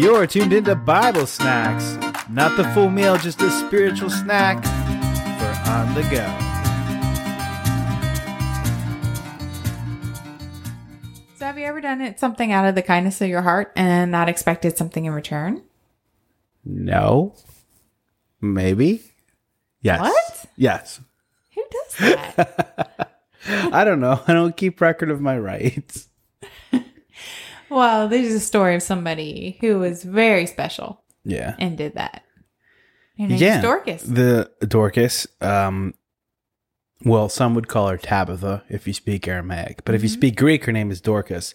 You're tuned into Bible Snacks. Not the full meal, just a spiritual snack for on the go. So, have you ever done it something out of the kindness of your heart and not expected something in return? No. Maybe. Yes. What? Yes. Who does that? I don't know. I don't keep record of my rights. Well, there's a story of somebody who was very special Yeah. and did that. Yeah. Dorcas. The Dorcas, um, well, some would call her Tabitha if you speak Aramaic, but if you speak Greek, her name is Dorcas.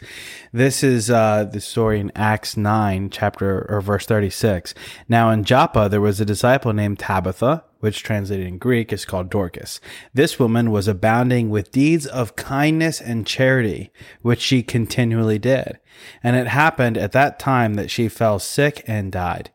This is uh, the story in Acts 9, chapter or verse 36. Now in Joppa, there was a disciple named Tabitha, which translated in Greek is called Dorcas. This woman was abounding with deeds of kindness and charity, which she continually did. And it happened at that time that she fell sick and died.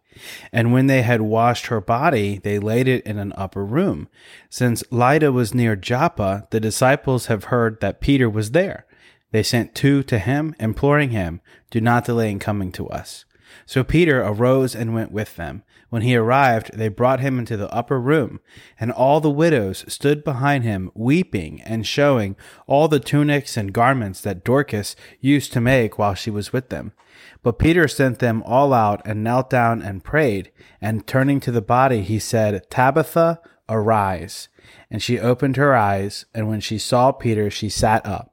And when they had washed her body, they laid it in an upper room. Since Lydda was near Joppa, the disciples have heard that Peter was there. They sent two to him, imploring him, Do not delay in coming to us. So Peter arose and went with them. When he arrived, they brought him into the upper room, and all the widows stood behind him, weeping and showing all the tunics and garments that Dorcas used to make while she was with them. But Peter sent them all out and knelt down and prayed. And turning to the body, he said, Tabitha, arise. And she opened her eyes, and when she saw Peter, she sat up.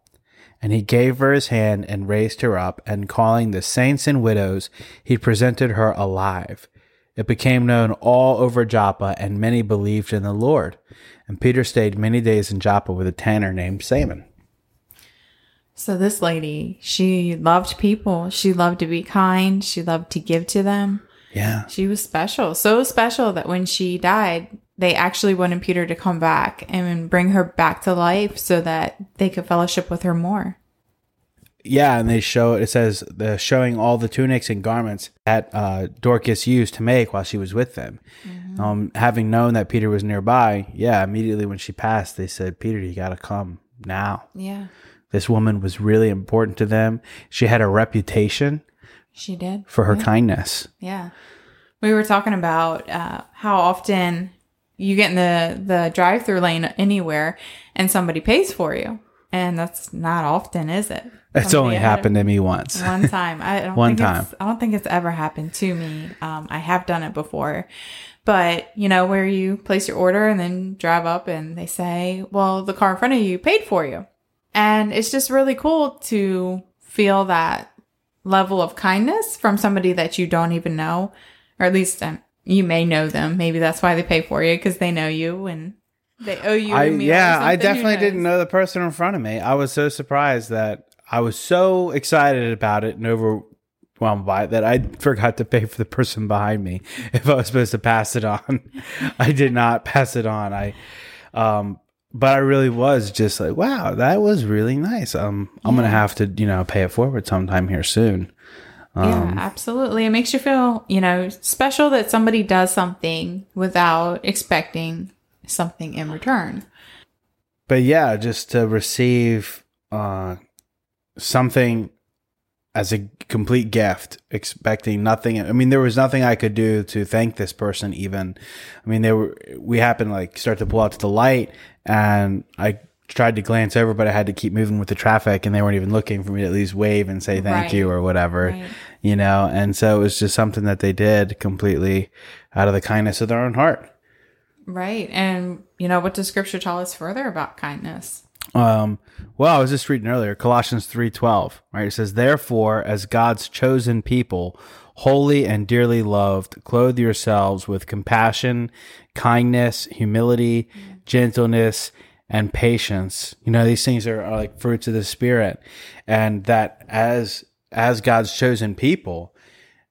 And he gave her his hand and raised her up, and calling the saints and widows, he presented her alive. It became known all over Joppa, and many believed in the Lord. And Peter stayed many days in Joppa with a tanner named Simon. So, this lady, she loved people. She loved to be kind. She loved to give to them. Yeah. She was special. So special that when she died, they actually wanted Peter to come back and bring her back to life so that they could fellowship with her more. Yeah, and they show it says the showing all the tunics and garments that uh, Dorcas used to make while she was with them. Um, having known that Peter was nearby, yeah, immediately when she passed, they said, "Peter, you got to come now." Yeah, This woman was really important to them. She had a reputation she did. for her kindness. Yeah. We were talking about uh, how often you get in the, the drive through lane anywhere and somebody pays for you. And that's not often, is it? It's Somebody only happened to me once. one time. I don't One think time. It's, I don't think it's ever happened to me. Um, I have done it before, but you know where you place your order and then drive up and they say, "Well, the car in front of you paid for you," and it's just really cool to feel that level of kindness from somebody that you don't even know, or at least um, you may know them. Maybe that's why they pay for you because they know you and they owe you. I yeah, I definitely didn't know the person in front of me. I was so surprised that I was so excited about it and overwhelmed by it that I forgot to pay for the person behind me if I was supposed to pass it on. I did not pass it on. I um but I really was just like, wow, that was really nice. Um I'm going to have to, you know, pay it forward sometime here soon. Yeah, absolutely. It makes you feel, you know, special that somebody does something without expecting something in return. but yeah, just to receive uh, something as a complete gift, expecting nothing. I mean, there was nothing I could do to thank this person. Even, I mean, they were. We happened to like start to pull out to the light, and I tried to glance over, but I had to keep moving with the traffic, and they weren't even looking for me to at least wave and say thank Right. you or whatever. Right. You know, and so it was just something that they did completely out of the kindness of their own heart. Right. And, you know, what does scripture tell us further about kindness? Um, well, I was just reading earlier, Colossians 3:12, right? It says, "Therefore, as God's chosen people, holy and dearly loved, clothe yourselves with compassion, kindness, humility, gentleness, and patience." You know, these things are, are like fruits of the spirit, and that as as God's chosen people,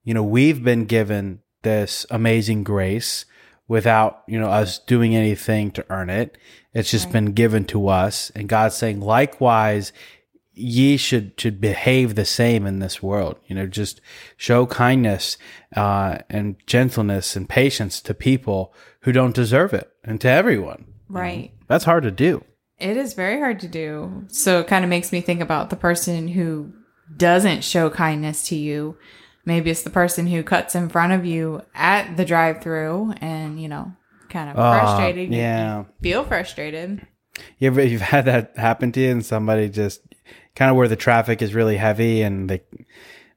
you know, we've been given this amazing grace without, you know, us doing anything to earn it. It's just been given to us. And God's saying, likewise, ye should, should behave the same in this world. You know, just show kindness, uh, and gentleness and patience to people who don't deserve it and to everyone. Right. That's hard to do. It is very hard to do. So it kind of makes me think about the person who doesn't show kindness to you Maybe it's the person who cuts in front of you at the drive-through, and you know, kind of Ah, frustrated. Yeah. you feel frustrated. You ever you've had that happen to you and somebody just kind of where the traffic is really heavy and they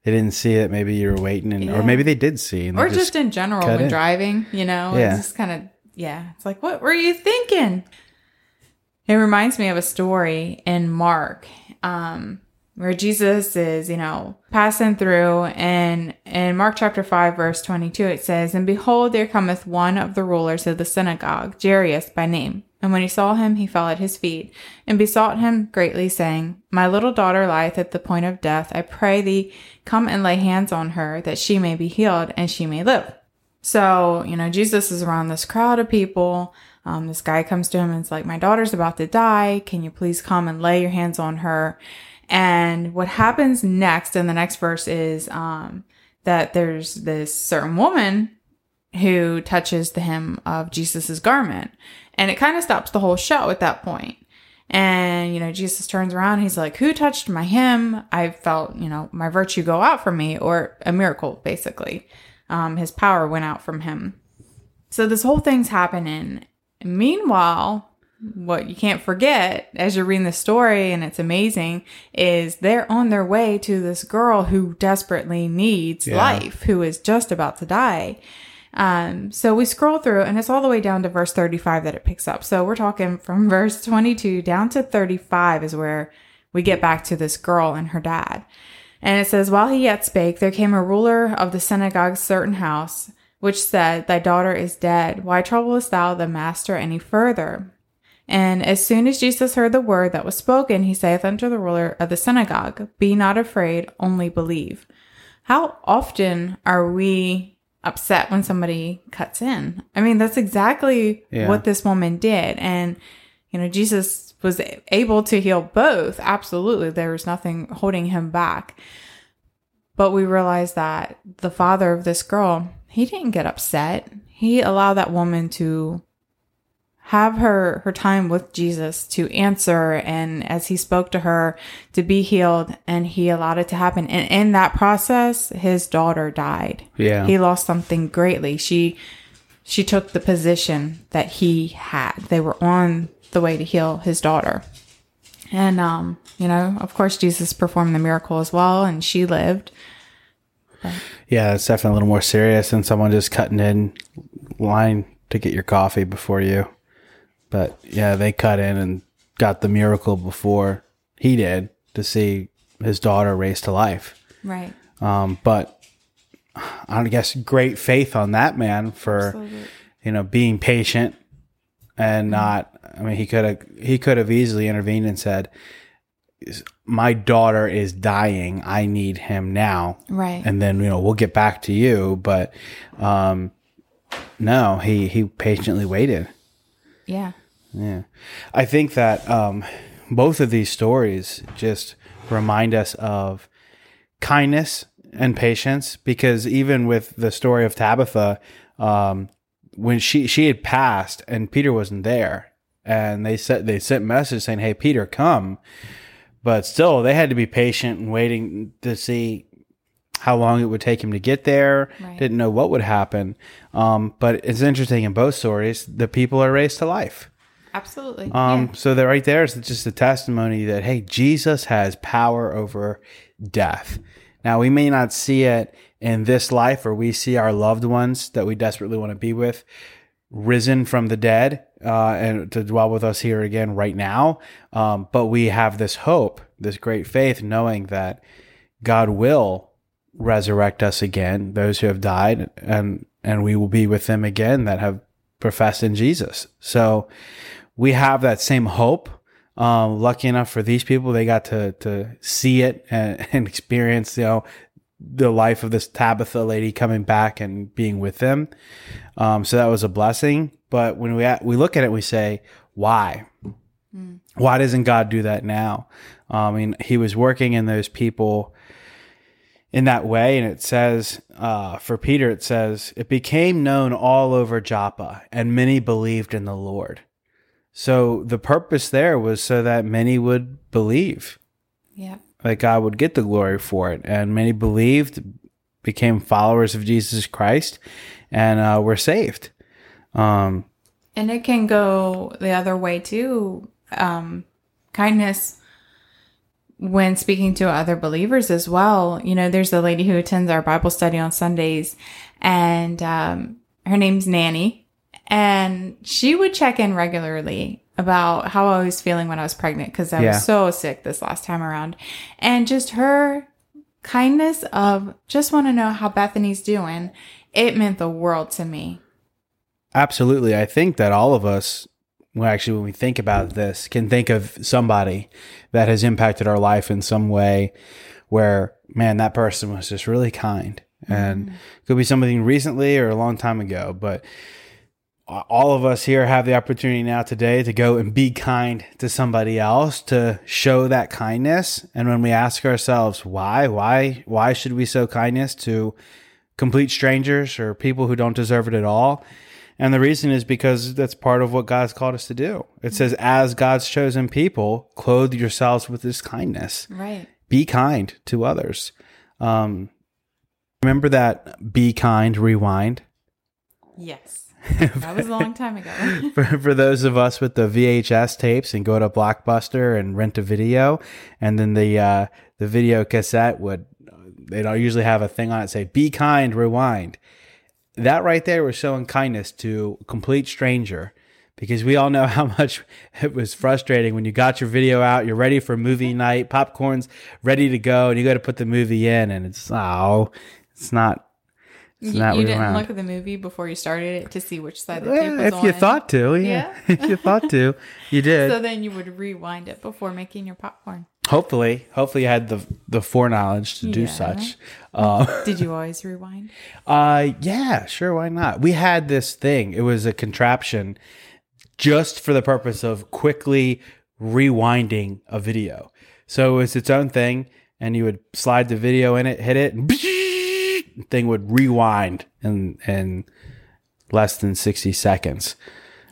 they didn't see it. Maybe you were waiting and Yeah. or maybe they did see and or just, in general when in. driving you know Yeah. it's just kind of yeah it's like what were you thinking it reminds me of a story in mark um where jesus is you know passing through and in mark chapter 5 verse 22 it says and behold there cometh one of the rulers of the synagogue jairus by name and when he saw him he fell at his feet and besought him greatly saying my little daughter lieth at the point of death i pray thee come and lay hands on her that she may be healed and she may live so, you know, Jesus is around this crowd of people. Um, this guy comes to him and is like, My daughter's about to die. Can you please come and lay your hands on her? And what happens next in the next verse is um, that there's this certain woman who touches the hem of Jesus's garment. And it kind of stops the whole show at that point. And, you know, Jesus turns around. He's like, Who touched my hem? I felt, you know, my virtue go out from me, or a miracle, basically. Um, his power went out from him. So this whole thing's happening. Meanwhile, what you can't forget as you're reading the story, and it's amazing, is they're on their way to this girl who desperately needs Yeah. life, who is just about to die. Um, so we scroll through, and it's all the way down to verse 35 that it picks up. So we're talking from verse 22 down to 35 is where we get back to this girl and her dad. And it says, While he yet spake, there came a ruler of the synagogue's certain house, which said, Thy daughter is dead. Why troublest thou the master any further? And as soon as Jesus heard the word that was spoken, he saith unto the ruler of the synagogue, Be not afraid, only believe. How often are we upset when somebody cuts in? I mean, that's exactly Yeah. what this woman did. And, you know, Jesus was able to heal both. Absolutely. There was nothing holding him back. But we realize that the father of this girl, he didn't get upset. He allowed that woman to have her her time with Jesus to answer and as he spoke to her to be healed and he allowed it to happen. And in that process his daughter died. Yeah. he lost something greatly. She she took the position that he had. They were on the way to heal his daughter. And um you know of course jesus performed the miracle as well and she lived. Yeah, it's definitely a little more serious than someone just cutting in line to get your coffee before you. But yeah, they cut in and got the miracle before he did to see his daughter raised to life. right Um, but I guess great faith on that man for you know being patient and not. I mean, he could have he could have easily intervened and said, "My daughter is dying. I need him now." right and then you know we'll get back to you but um no he he patiently waited yeah yeah i think that um both of these stories just remind us of kindness and patience because even with the story of tabitha um when she she had passed and peter wasn't there and they said they sent message saying hey peter come but still they had to be patient and waiting to see how long it would take him to get there. Right. Didn't know what would happen. Um, but it's interesting in both stories, the people are raised to life. Absolutely Um, yeah. So that right there is just a testimony that hey, Jesus has power over death. Now we may not see it in this life, or we see our loved ones that we desperately want to be with risen from the dead uh, and to dwell with us here again right now. Um, but we have this hope, this great faith, knowing that God will resurrect us again, those who have died, and and we will be with them again that have professed in Jesus. So we have that same hope. Um, lucky enough for these people, they got to to see it and, and experience, you know, the life of this Tabitha lady coming back and being with them. Um, so that was a blessing. But when we we look at it, we say, why? Why doesn't God do that now? I mean, He was working in those people in that way. And it says, uh, for Peter, it says, it became known all over Joppa, and many believed in the Lord. So the purpose there was so that many would believe yeah that God would get the glory for it. And many believed, became followers of Jesus Christ, and uh, we're saved. Um, And it can go the other way too. Um, kindness when speaking to other believers as well. You know, there's a lady who attends our Bible study on Sundays, and um, her name's Nanny. And she would check in regularly about how I was feeling when I was pregnant because I Yeah. was so sick this last time around. And just her kindness of just want to know how Bethany's doing, it meant the world to me. Absolutely. I think that all of us, well, actually, when we think about this, can think of somebody that has impacted our life in some way where, man, that person was just really kind. And it could be something recently or a long time ago. But all of us here have the opportunity now today to go and be kind to somebody else, to show that kindness. And when we ask ourselves, why, why, why should we show kindness to complete strangers or people who don't deserve it at all? And the reason is because that's part of what God's called us to do. It says, as God's chosen people, clothe yourselves with this kindness. Right. Be kind to others. Um, remember that be kind, rewind? Yes. That was a long time ago. for, for those of us with the VHS tapes and go to Blockbuster and rent a video, and then the uh, the video cassette would they'd all usually have a thing on it say "Be kind, rewind." That right there was showing kindness to a complete stranger, because we all know how much it was frustrating when you got your video out, you're ready for movie night, popcorn's ready to go, and you go to put the movie in, and it's oh, it's not. You you didn't rewound. look at the movie before you started it to see which side the tape Yeah, was if you thought to, yeah. if you thought to, you did. So then you would rewind it before making your popcorn. hopefully, hopefully you had the the foreknowledge to do such. Uh, Did you always rewind? uh, yeah, sure, why not? We had this thing. It was a contraption just for the purpose of quickly rewinding a video. So it's its own thing, and you would slide the video in it, hit it, and thing would rewind in in less than sixty seconds.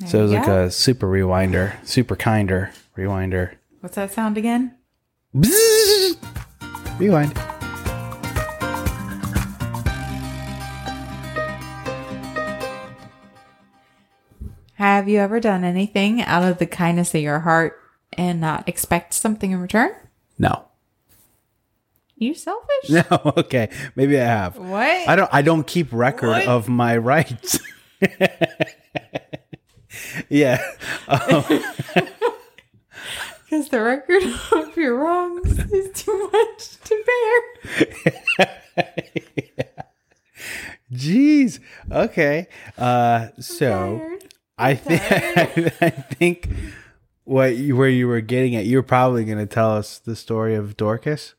so it was like go. a super rewinder, super kinder rewinder. What's that sound again? Bzzz. Rewind. Have you ever done anything out of the kindness of your heart and not expect something in return? No. You selfish? No. Okay. Maybe I have. What? I don't. I don't keep record What? of my rights. yeah. Um, Because the record of your wrongs is too much to bear. Jeez. Okay. Uh. So I think. I think what you where you were getting at. You were probably going to tell us the story of Dorcas.